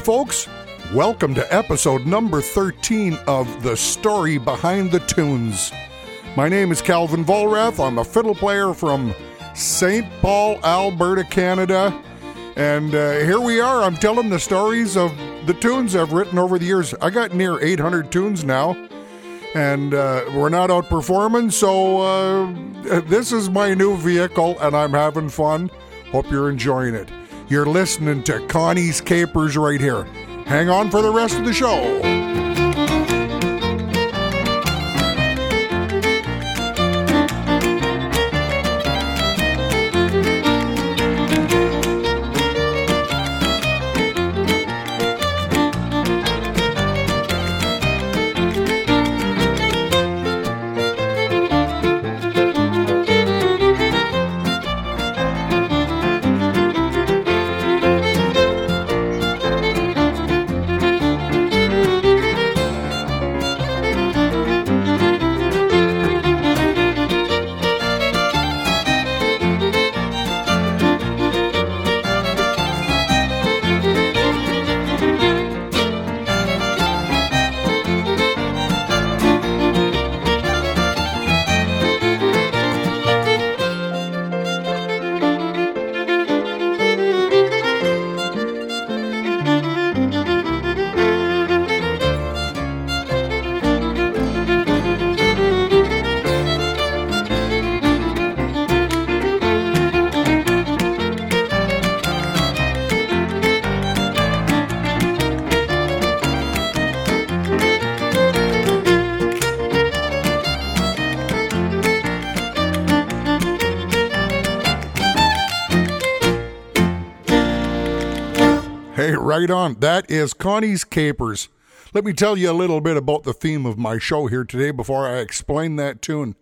Folks. Welcome to episode number 13 of The Story Behind the Tunes. My name is Calvin Vollrath. I'm a fiddle player from St. Paul, Alberta, Canada. And uh, here we are. I'm telling the stories of the tunes I've written over the years. I got near 800 tunes now. And uh, we're not out performing, so uh, this is my new vehicle, and I'm having fun. Hope you're enjoying it. You're listening to Connie's Capers right here. Hang on for the rest of the show. Right on. That is Connie's Capers. Let me tell you a little bit about the theme of my show here today before I explain that tune.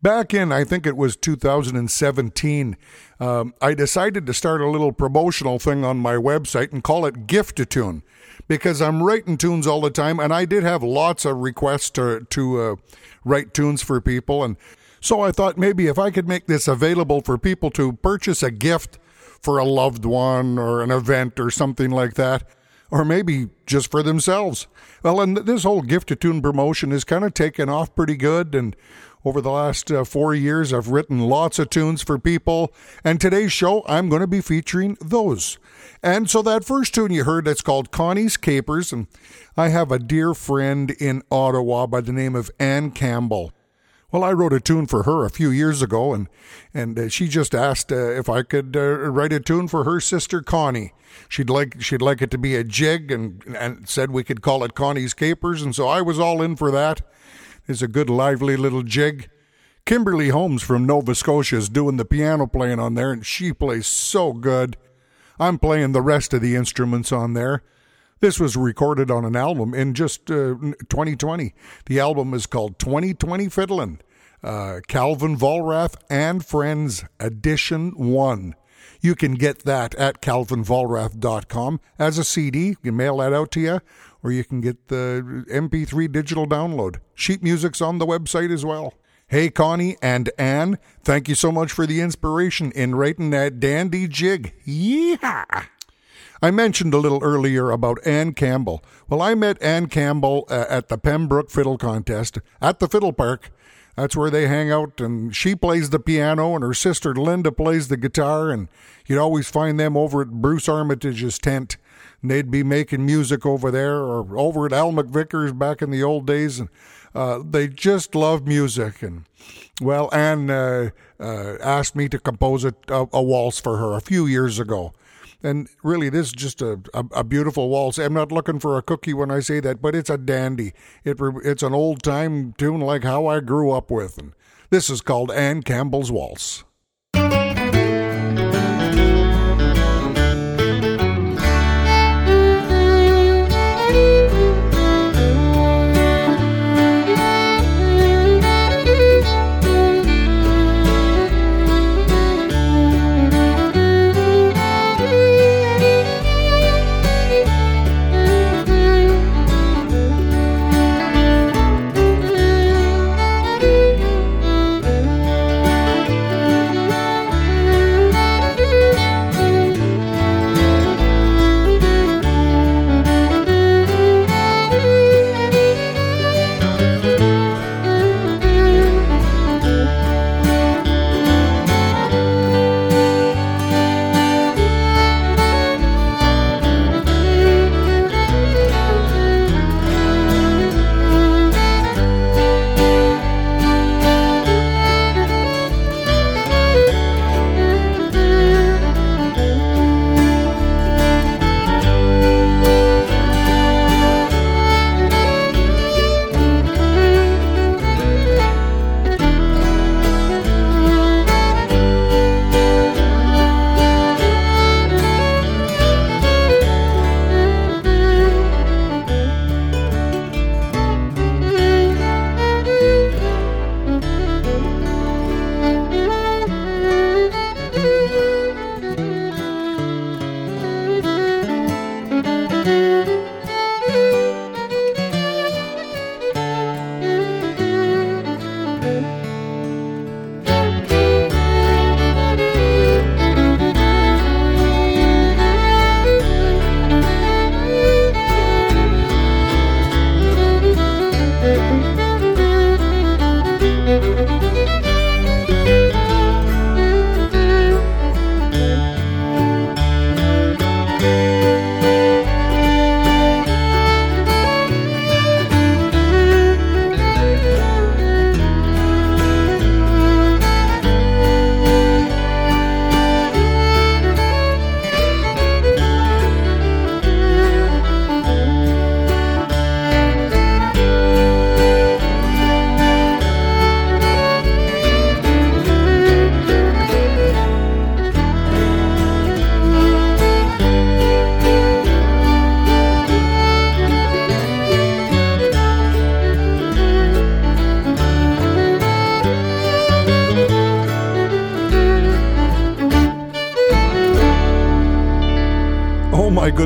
Back in, I think it was 2017, um, I decided to start a little promotional thing on my website and call it Gift a Tune because I'm writing tunes all the time and I did have lots of requests to, to uh, write tunes for people. And so I thought maybe if I could make this available for people to purchase a gift for a loved one or an event or something like that, or maybe just for themselves. Well, and this whole gift to tune promotion has kind of taken off pretty good. And over the last uh, four years, I've written lots of tunes for people. And today's show, I'm going to be featuring those. And so that first tune you heard, that's called Connie's Capers. And I have a dear friend in Ottawa by the name of Ann Campbell. Well, I wrote a tune for her a few years ago, and and uh, she just asked uh, if I could uh, write a tune for her sister Connie. She'd like she'd like it to be a jig, and and said we could call it Connie's Capers, and so I was all in for that. It's a good, lively little jig. Kimberly Holmes from Nova Scotia is doing the piano playing on there, and she plays so good. I'm playing the rest of the instruments on there. This was recorded on an album in just uh, 2020. The album is called 2020 Fiddlin', uh, Calvin Vollrath and Friends Edition 1. You can get that at calvinvollrath.com as a CD. You can mail that out to you, or you can get the MP3 digital download. Sheet music's on the website as well. Hey, Connie and Anne, thank you so much for the inspiration in writing that dandy jig. Yeah! I mentioned a little earlier about Ann Campbell. Well, I met Ann Campbell uh, at the Pembroke Fiddle Contest at the Fiddle Park. That's where they hang out, and she plays the piano, and her sister Linda plays the guitar, and you'd always find them over at Bruce Armitage's tent. And they'd be making music over there, or over at Al McVicker's back in the old days, and uh, they just love music. And well, Ann uh, uh, asked me to compose a, a, a waltz for her a few years ago. And really, this is just a, a, a, beautiful waltz. I'm not looking for a cookie when I say that, but it's a dandy. It, it's an old time tune like how I grew up with. And this is called Ann Campbell's Waltz.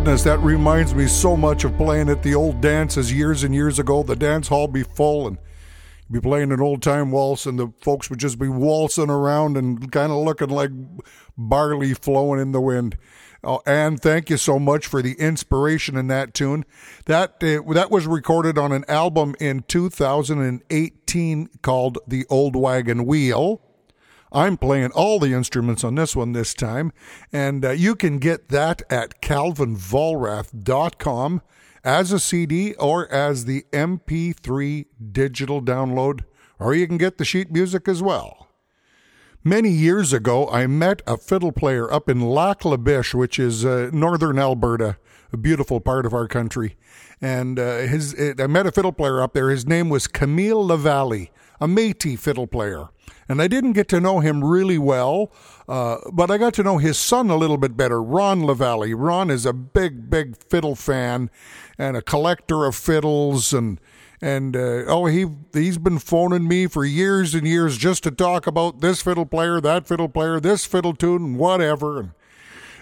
Goodness, that reminds me so much of playing at the old dances years and years ago. The dance hall be full and be playing an old time waltz, and the folks would just be waltzing around and kind of looking like barley flowing in the wind. Oh, and thank you so much for the inspiration in that tune. That uh, that was recorded on an album in 2018 called "The Old Wagon Wheel." I'm playing all the instruments on this one this time, and uh, you can get that at calvinvollrath.com as a CD or as the MP3 digital download, or you can get the sheet music as well. Many years ago, I met a fiddle player up in Lac La Biche, which is uh, northern Alberta, a beautiful part of our country. And uh, his, I met a fiddle player up there. His name was Camille Lavallee, a Métis fiddle player. And I didn't get to know him really well, uh, but I got to know his son a little bit better, Ron Lavallee. Ron is a big, big fiddle fan and a collector of fiddles and and uh, oh he he's been phoning me for years and years just to talk about this fiddle player that fiddle player this fiddle tune and whatever and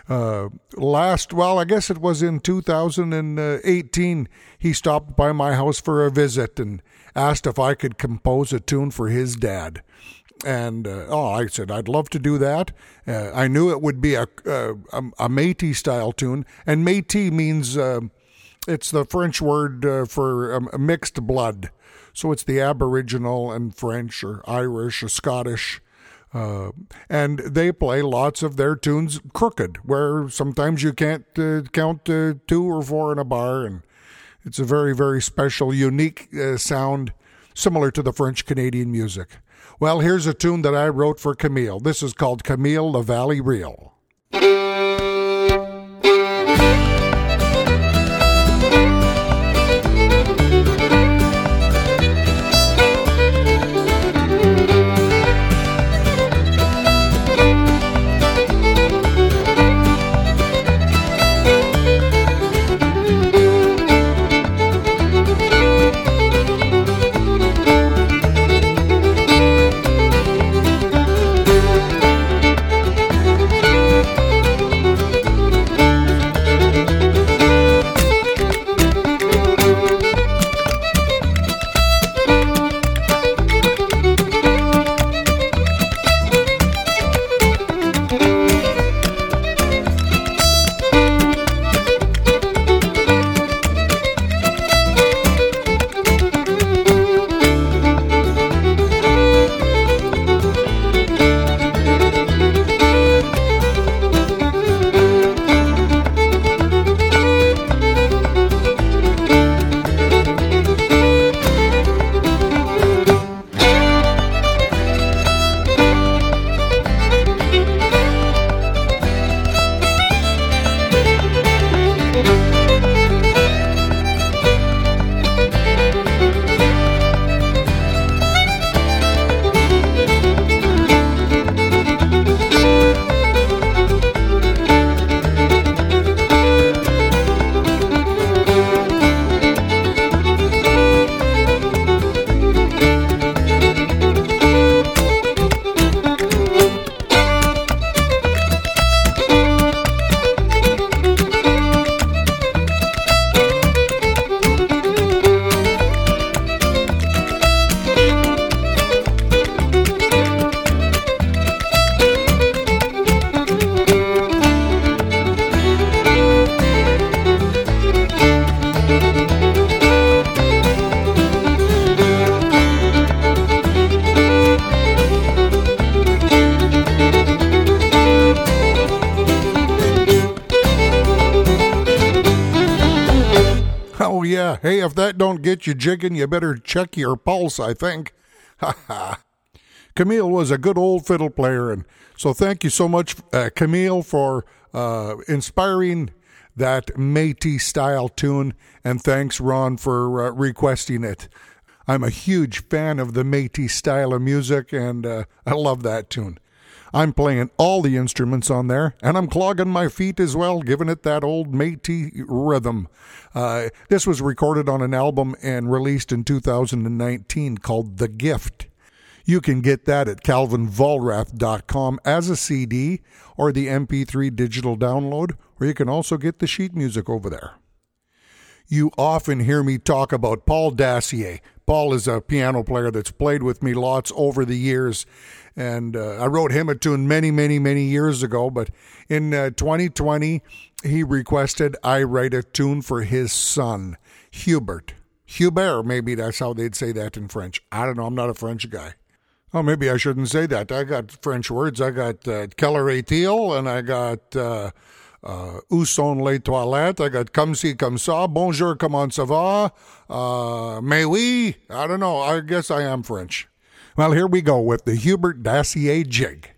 uh, last well i guess it was in 2018 he stopped by my house for a visit and asked if i could compose a tune for his dad and uh, oh, I said I'd love to do that. Uh, I knew it would be a a, a Métis style tune, and Métis means uh, it's the French word uh, for um, mixed blood. So it's the Aboriginal and French or Irish or Scottish. Uh, and they play lots of their tunes crooked, where sometimes you can't uh, count two or four in a bar. And it's a very, very special, unique sound, similar to the French Canadian music. Well, here's a tune that I wrote for Camille. This is called Camille Lavallee Reel. You jigging, you better check your pulse, I think. Ha ha. Camille was a good old fiddle player, and so thank you so much, uh, Camille, for uh, inspiring that Métis style tune, and thanks, Ron, for uh, requesting it. I'm a huge fan of the Métis style of music, and uh, I love that tune. I'm playing all the instruments on there, and I'm clogging my feet as well, giving it that old Métis rhythm. Uh, this was recorded on an album and released in 2019 called The Gift. You can get that at calvinvollrath.com as a CD or the MP3 digital download, or you can also get the sheet music over there. You often hear me talk about Paul Dacier. Paul is a piano player that's played with me lots over the years, and uh, I wrote him a tune many, many, many years ago. But in uh, 2020, he requested I write a tune for his son, Hubert. Hubert, maybe that's how they'd say that in French. I don't know. I'm not a French guy. Oh, maybe I shouldn't say that. I got French words. I got uh, Keller Etil and I got uh, uh, Où sont les toilettes? I got Comme si, comme ça. Bonjour, comment ça va? Uh, mais oui. I don't know. I guess I am French. Well, here we go with the Hubert Dacier jig.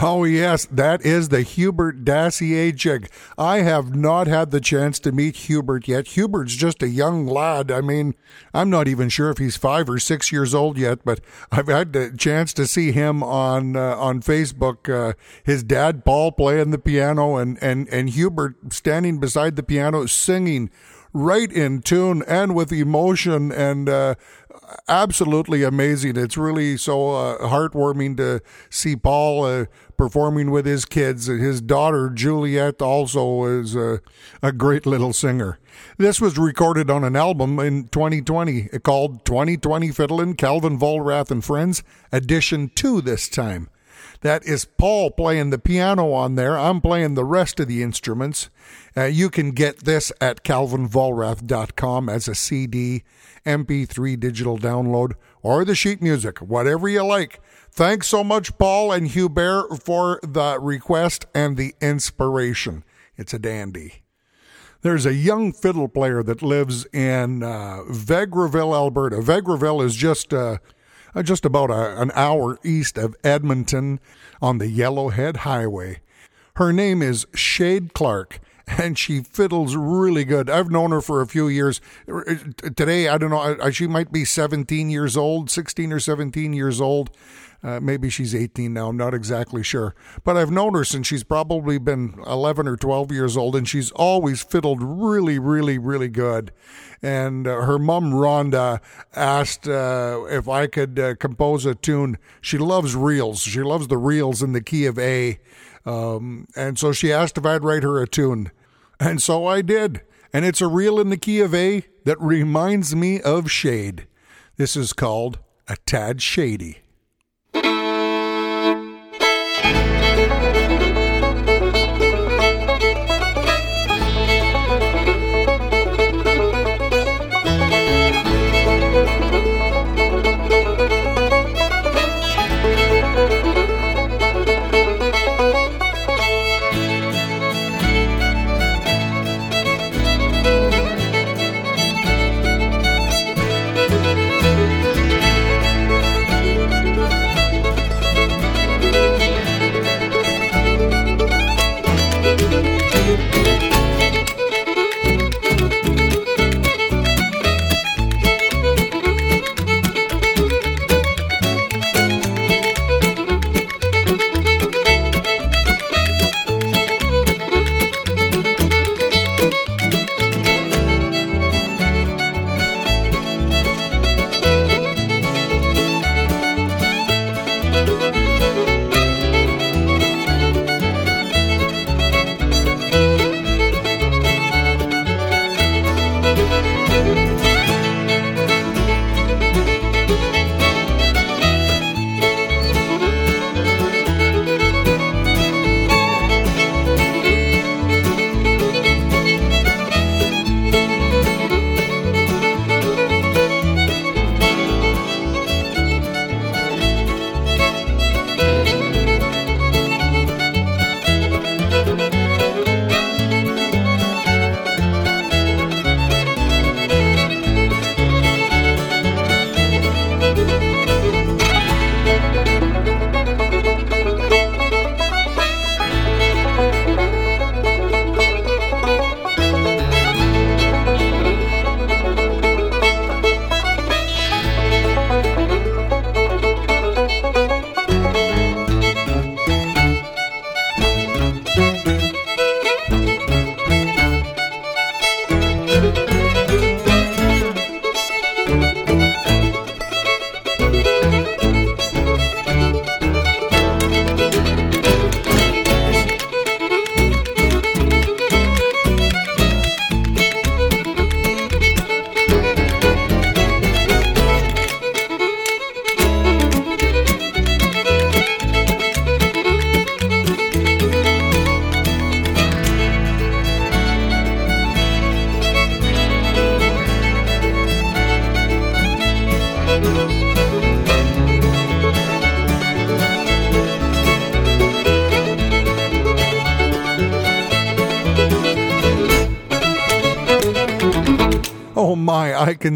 Yes, that is the Hubert Dacier jig. I have not had the chance to meet Hubert yet. Hubert's just a young lad. I mean, I'm not even sure if he's five or six years old yet, but I've had the chance to see him on uh, on Facebook. Uh, his dad Paul playing the piano, and and and Hubert standing beside the piano singing right in tune and with emotion and uh, absolutely amazing. It's really so uh, heartwarming to see Paul uh, performing with his kids. His daughter, Juliet, also is a, a great little singer. This was recorded on an album in 2020 called 2020 Fiddlin' Calvin Vollrath and Friends, Edition 2 this time. That is Paul playing the piano on there. I'm playing the rest of the instruments. Uh, you can get this at calvinvollrath.com as a CD, MP3 digital download, or the sheet music, whatever you like. Thanks so much, Paul and Hubert, for the request and the inspiration. It's a dandy. There's a young fiddle player that lives in uh, Vegreville, Alberta. Vegreville is just uh, uh, just about a, an hour east of Edmonton on the Yellowhead Highway. Her name is Shade Clark and she fiddles really good. I've known her for a few years. Today, I don't know, she might be 17 years old, 16 or 17 years old. Uh, maybe she's 18 now, I'm not exactly sure. But I've known her since she's probably been 11 or 12 years old, and she's always fiddled really, really, really good. And uh, her mom, Rhonda, asked uh, if I could uh, compose a tune. She loves reels, she loves the reels in the key of A. Um, and so she asked if I'd write her a tune. And so I did. And it's a reel in the key of A that reminds me of Shade. This is called A Tad Shady.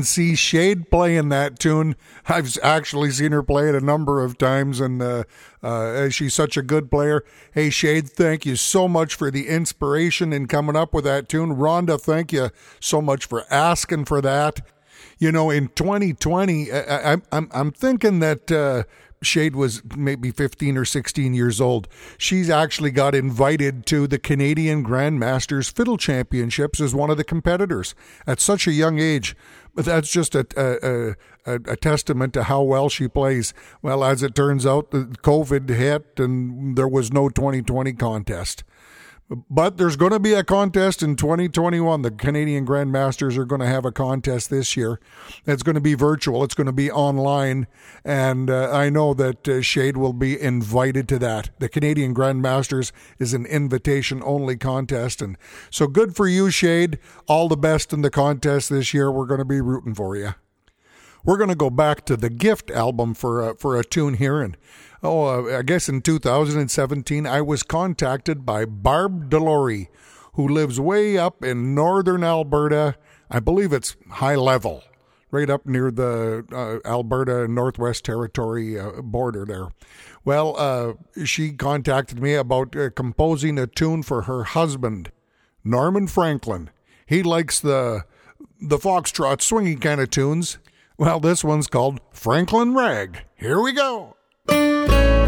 See Shade playing that tune. I've actually seen her play it a number of times, and uh, uh, she's such a good player. Hey, Shade, thank you so much for the inspiration in coming up with that tune. Rhonda, thank you so much for asking for that. You know, in 2020, I, am I'm, I'm thinking that. Uh, Shade was maybe 15 or 16 years old. She's actually got invited to the Canadian Grandmasters Fiddle Championships as one of the competitors at such a young age. But that's just a, a, a, a testament to how well she plays. Well, as it turns out, the COVID hit and there was no 2020 contest. But there's going to be a contest in 2021. The Canadian Grandmasters are going to have a contest this year. It's going to be virtual, it's going to be online. And uh, I know that uh, Shade will be invited to that. The Canadian Grandmasters is an invitation only contest. And so good for you, Shade. All the best in the contest this year. We're going to be rooting for you. We're going to go back to the Gift album for a, for a tune here. And oh, uh, I guess in 2017, I was contacted by Barb Delory, who lives way up in northern Alberta. I believe it's High Level. right up near the uh, Alberta Northwest Territory uh, border there. Well, uh, she contacted me about uh, composing a tune for her husband, Norman Franklin. He likes the the foxtrot swinging kind of tunes. Well, this one's called Franklin Rag. Here we go. Country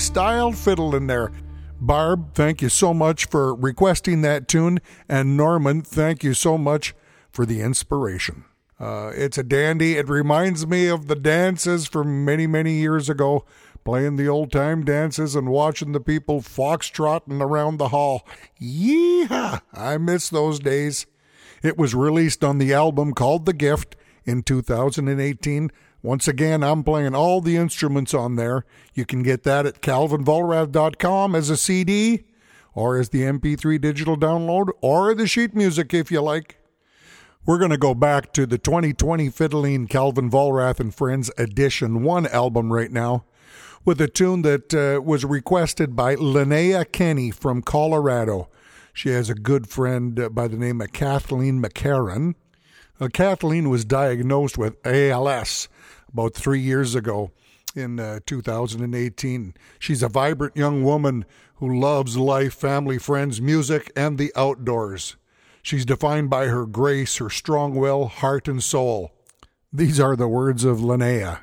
style fiddle in there. Barb, thank you so much for requesting that tune. And Norman, thank you so much for the inspiration. Uh, it's a dandy. It reminds me of the dances from many, many years ago, playing the old time dances and watching the people foxtrotting around the hall. Yeehaw! I miss those days. It was released on the album called The Gift in 2018 once again, I'm playing all the instruments on there. You can get that at calvinvollrath.com as a CD or as the MP3 digital download or the sheet music if you like. We're going to go back to the 2020 Fiddling Calvin Vollrath and Friends Edition 1 album right now with a tune that uh, was requested by Linnea Kenny from Colorado. She has a good friend uh, by the name of Kathleen McCarran. Uh, Kathleen was diagnosed with ALS about three years ago in uh, 2018. She's a vibrant young woman who loves life, family, friends, music, and the outdoors. She's defined by her grace, her strong will, heart, and soul. These are the words of Linnea.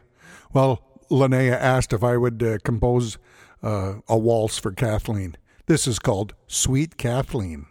Well, Linnea asked if I would uh, compose uh, a waltz for Kathleen. This is called Sweet Kathleen.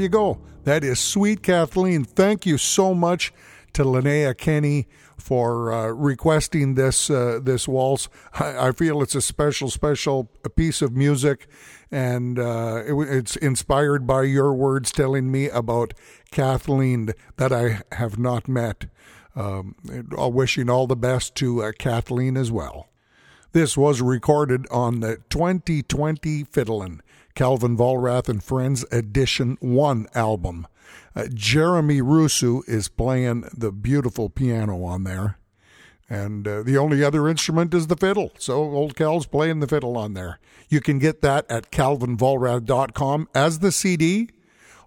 You go. That is Sweet Kathleen. Thank you so much to Linnea Kenny for uh, requesting this uh, this waltz. I, I, feel it's a special, special piece of music, and uh, it, it's inspired by your words telling me about Kathleen that I have not met. Um, wishing all the best to uh, Kathleen as well. This was recorded on the 2020 Fiddlin'. Calvin Vollrath and Friends Edition 1 album. Uh, Jeremy Rusu is playing the beautiful piano on there. And uh, the only other instrument is the fiddle. So old Cal's playing the fiddle on there. You can get that at calvinvollrath.com as the CD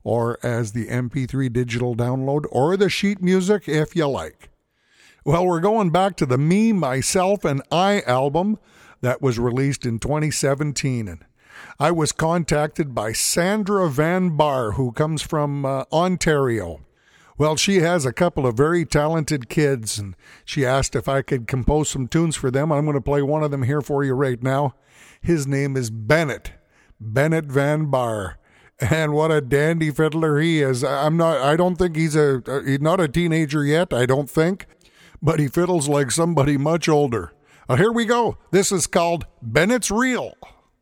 or as the MP3 digital download or the sheet music if you like. Well, we're going back to the Me, Myself, and I album that was released in 2017. And I was contacted by Sandra Van Bar, who comes from uh, Ontario. Well, she has a couple of very talented kids, and she asked if I could compose some tunes for them. I'm going to play one of them here for you right now. His name is Bennett, Bennett Van Bar. And what a dandy fiddler he is. I'm not I don't think he's a he's not a teenager yet, I don't think, but he fiddles like somebody much older. Uh, here we go. This is called Bennett's Reel.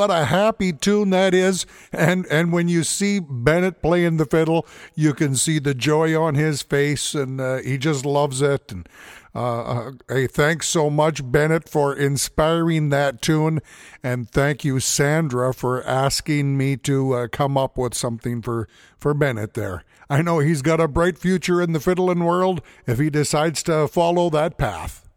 what a happy tune that is. And and when you see Bennett playing the fiddle, you can see the joy on his face, and uh, he just loves it. And uh, uh, hey, thanks so much, Bennett, for inspiring that tune, and thank you, Sandra, for asking me to uh, come up with something for for Bennett there. I know he's got a bright future in the fiddling world if he decides to follow that path.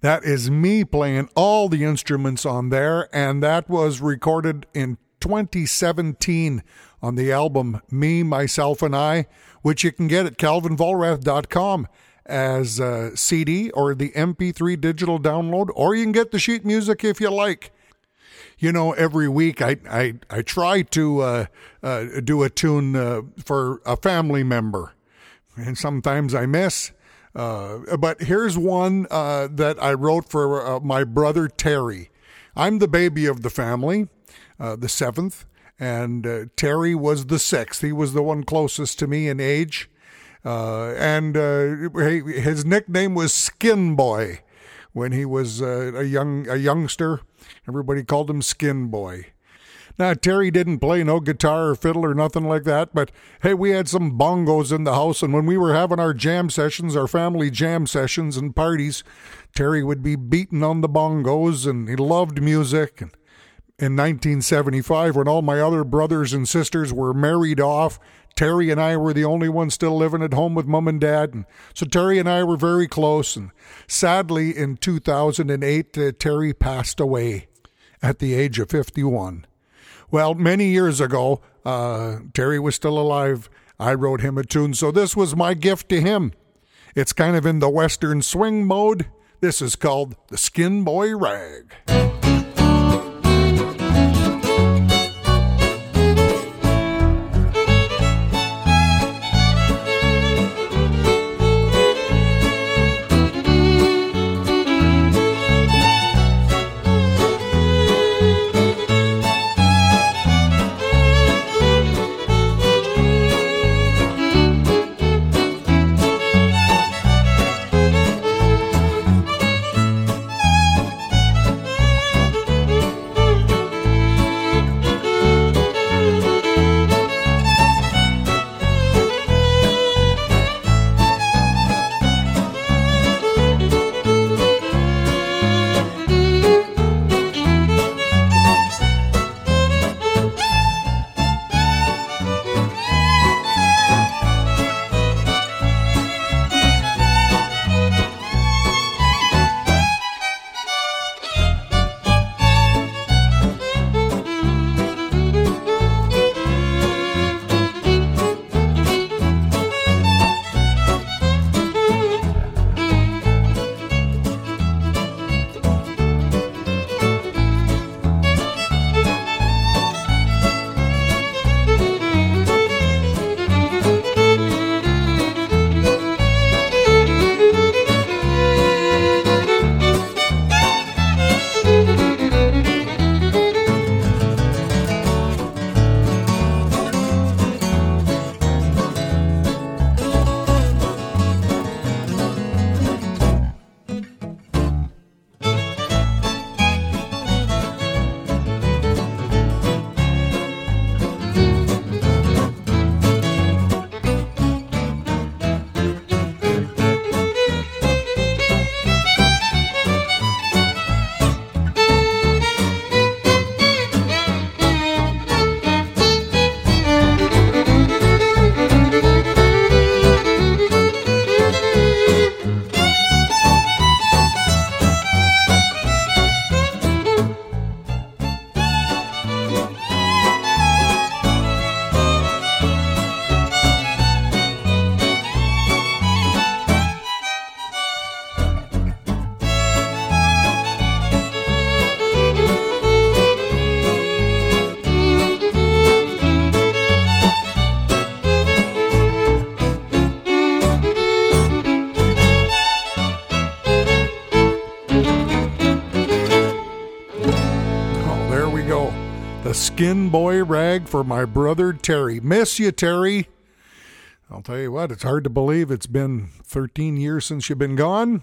That is me playing all the instruments on there, and that was recorded in 2017 on the album Me, Myself, and I, which you can get at calvinvollrath.com as a CD or the MP3 digital download, or you can get the sheet music if you like. You know, every week I I, I try to uh, uh, do a tune uh, for a family member, and sometimes I miss. Uh, but here's one uh, that I wrote for uh, my brother Terry. I'm the baby of the family, the seventh, and Terry was the sixth. He was the one closest to me in age. Uh, and uh, his nickname was Skin Boy when he was uh, a young a youngster. Everybody called him Skin Boy. Now Terry didn't play no guitar or fiddle or nothing like that, but hey, we had some bongos in the house, and when we were having our jam sessions, our family jam sessions and parties, Terry would be beating on the bongos, and he loved music. And in 1975, when all my other brothers and sisters were married off, Terry and I were the only ones still living at home with mom and dad. And so Terry and I were very close. And sadly, in 2008, uh, Terry passed away at the age of 51. Well, many years ago, uh, Terry was still alive. I wrote him a tune. So this was my gift to him. It's kind of in the Western swing mode. This is called the Skin Boy Rag. Skin boy rag for my brother Terry. Miss you, Terry. I'll tell you what, it's hard to believe it's been 13 years since you've been gone,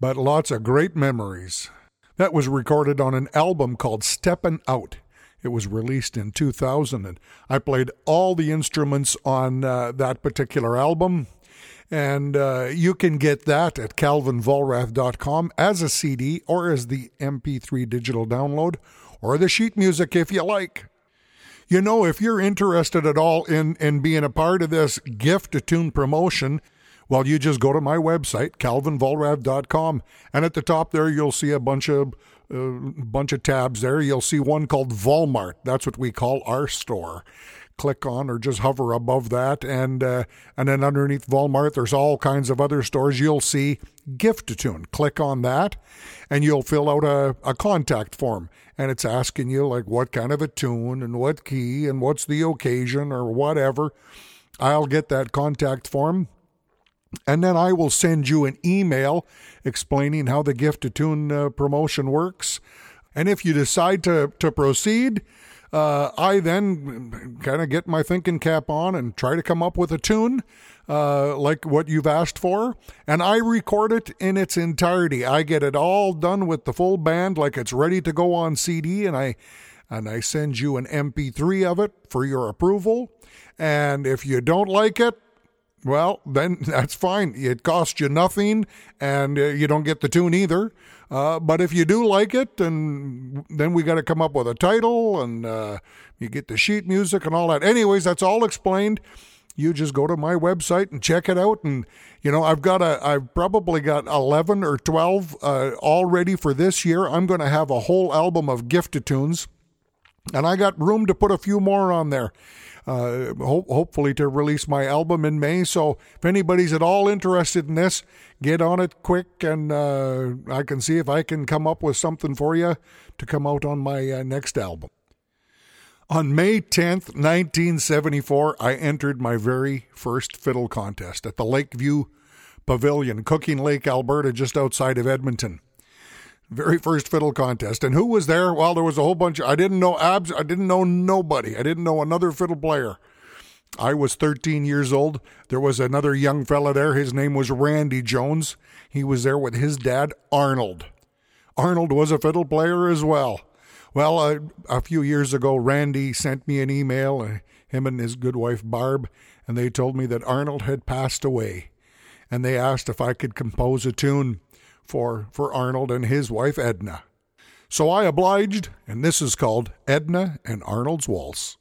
but lots of great memories. That was recorded on an album called Steppin' Out. It was released in 2000, and I played all the instruments on uh, that particular album. And uh, you can get that at calvinvollrath.com as a CD or as the MP3 digital download or the sheet music if you like. You know, if you're interested at all in, in being a part of this gift to tune promotion, well, you just go to my website, calvinvollrath.com, and at the top there you'll see a bunch of a uh, bunch of tabs there. You'll see one called Volmart. That's what we call our store click on or just hover above that. And uh, and then underneath Walmart there's all kinds of other stores. You'll see gift tune. Click on that and you'll fill out a, a contact form. And it's asking you like what kind of a tune and what key and what's the occasion or whatever. I'll get that contact form. And then I will send you an email explaining how the gift to tune uh, promotion works. And if you decide to to proceed uh, I then kind of get my thinking cap on and try to come up with a tune uh, like what you've asked for, and I record it in its entirety. I get it all done with the full band, like it's ready to go on CD, and I and I send you an MP3 of it for your approval. And if you don't like it, well, then that's fine. It costs you nothing, and uh, you don't get the tune either. Uh, but if you do like it, and then we got to come up with a title, and uh, you get the sheet music and all that. Anyways, that's all explained. You just go to my website and check it out, and you know I've got a I've probably got eleven or twelve uh, all ready for this year. I'm going to have a whole album of gifted tunes, and I got room to put a few more on there uh, ho- hopefully to release my album in May. So if anybody's at all interested in this, get on it quick, and uh, I can see if I can come up with something for you to come out on my uh, next album. On May 10th, 1974, I entered my very first fiddle contest at the Lakeview Pavilion, Cooking Lake, Alberta, just outside of Edmonton very first fiddle contest. And who was there? Well, there was a whole bunch. Of, I didn't know abs. I didn't know nobody. I didn't know another fiddle player. I was 13 years old. There was another young fella there. His name was Randy Jones. He was there with his dad, Arnold. Arnold was a fiddle player as well. Well, uh, a few years ago, Randy sent me an email, uh, him and his good wife, Barb, and they told me that Arnold had passed away. And they asked if I could compose a tune for, for Arnold and his wife Edna. So I obliged, and this is called Edna and Arnold's Waltz.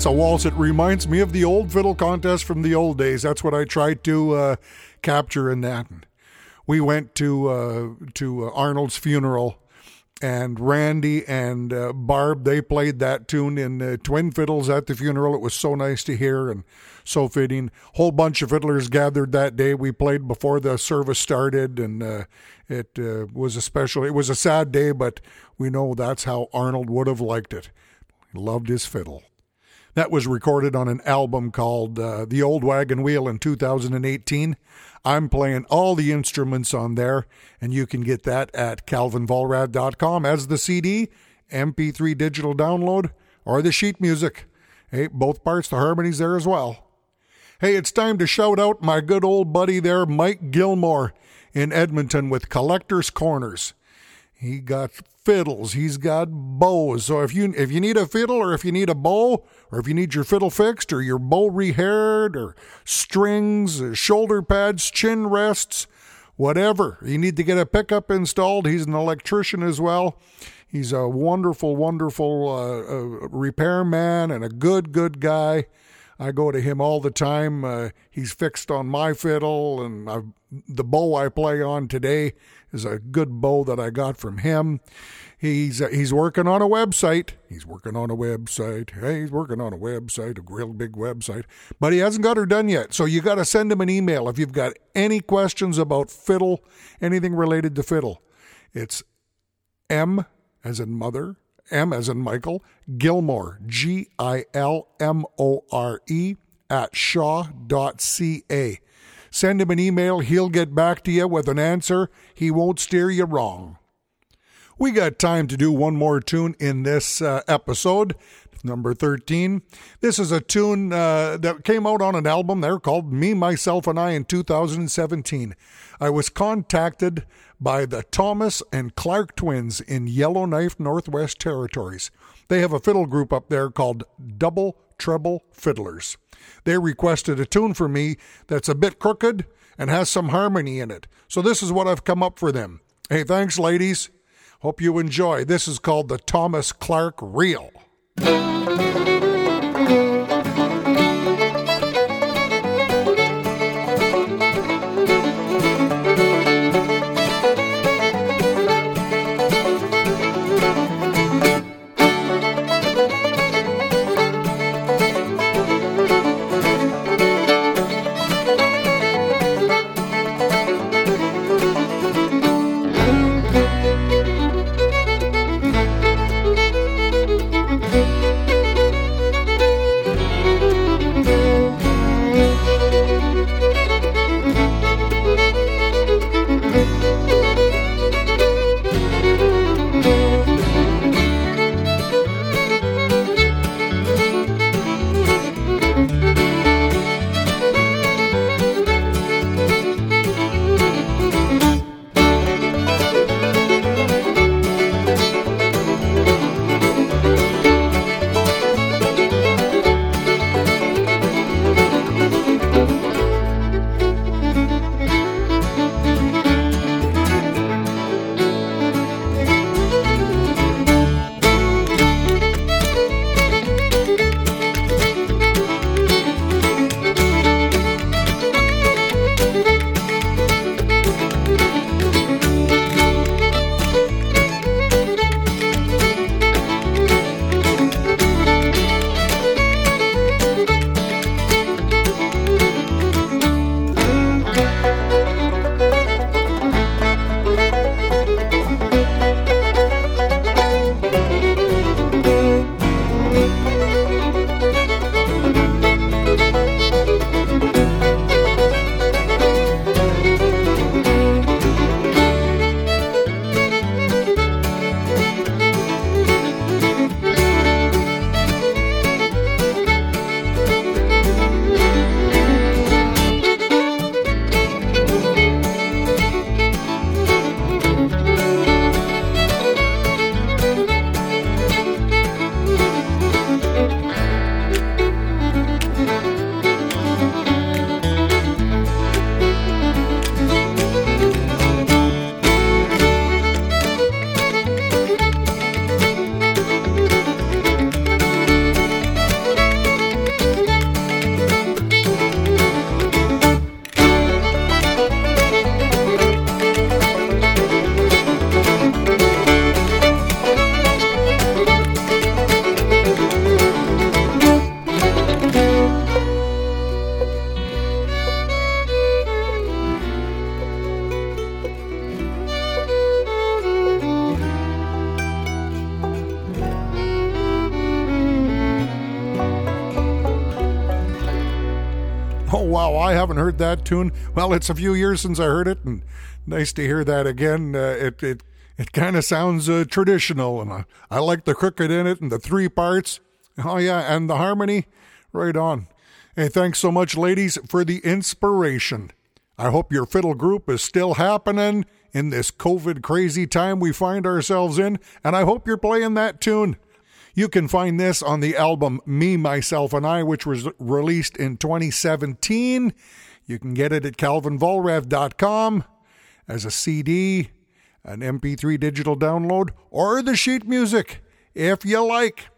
That's a waltz. It reminds me of the old fiddle contest from the old days. That's what I tried to uh, capture in that. We went to uh, to uh, Arnold's funeral and Randy and uh, Barb they played that tune in uh, twin fiddles at the funeral. It was so nice to hear and so fitting. Whole bunch of fiddlers gathered that day. We played before the service started, and uh, it was a special. It was a sad day, but we know that's how Arnold would have liked it. He loved his fiddle. That was recorded on an album called uh, The Old Wagon Wheel in 2018. I'm playing all the instruments on there, and you can get that at calvinvollrath.com as the CD, MP3 digital download, or the sheet music. Hey, both parts, the harmonies there as well. Hey, it's time to shout out my good old buddy there, Mike Gilmore in Edmonton with Collector's Corners. He got fiddles. He's got bows. So if you if you need a fiddle or if you need a bow or if you need your fiddle fixed or your bow rehaired or strings, uh, shoulder pads, chin rests, whatever, you need to get a pickup installed. He's an electrician as well. He's a wonderful, wonderful uh, uh, repairman and a good, good guy. I go to him all the time. Uh, he's fixed on my fiddle, and I've, the bow I play on today is a good bow that I got from him. He's uh, he's working on a website. He's working on a website. Hey, he's working on a website, a real big website, but he hasn't got her done yet. So you got to send him an email if you've got any questions about fiddle, anything related to fiddle. It's M as in mother, M as in Michael, Gilmore, G I L M O R E, at shaw.ca. Send him an email. He'll get back to you with an answer. He won't steer you wrong. We got time to do one more tune in this uh, episode, number 13. This is a tune uh, that came out on an album there called Me, Myself, and I in 2017. I was contacted by the Thomas and Clark twins in Yellowknife, Northwest Territories. They have a fiddle group up there called Double Treble Fiddlers. They requested a tune for me that's a bit crooked and has some harmony in it. So this is what I've come up for them. Hey, thanks, ladies. Hope you enjoy. This is called the Thomas Clark Reel. Wow, I haven't heard that tune. Well, it's a few years since I heard it, and nice to hear that again. Uh, it it, it kind of sounds uh, traditional, and I, I like the crooked in it and the three parts. Oh, yeah, and the harmony. Right on. Hey, thanks so much, ladies, for the inspiration. I hope your fiddle group is still happening in this COVID crazy time we find ourselves in, and I hope you're playing that tune. You can find this on the album Me, Myself, and I, which was released in 2017. You can get it at calvinvollrath.com as a CD, an MP3 digital download, or the sheet music if you like.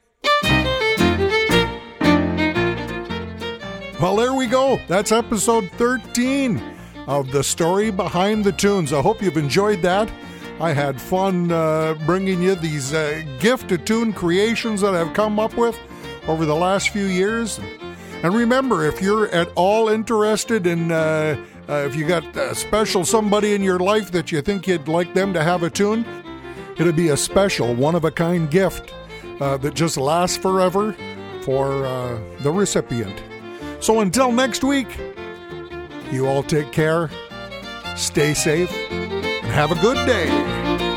Well, there we go. That's episode 13 of the story behind the tunes. I hope you've enjoyed that. I had fun uh, bringing you these uh, gift tune creations that I've come up with over the last few years. And remember, if you're at all interested in, uh, uh if you got a special somebody in your life that you think you'd like them to have a tune, it'll be a special, one of a kind gift uh, that just lasts forever for uh, the recipient. So until next week, you all take care, stay safe, have a good day.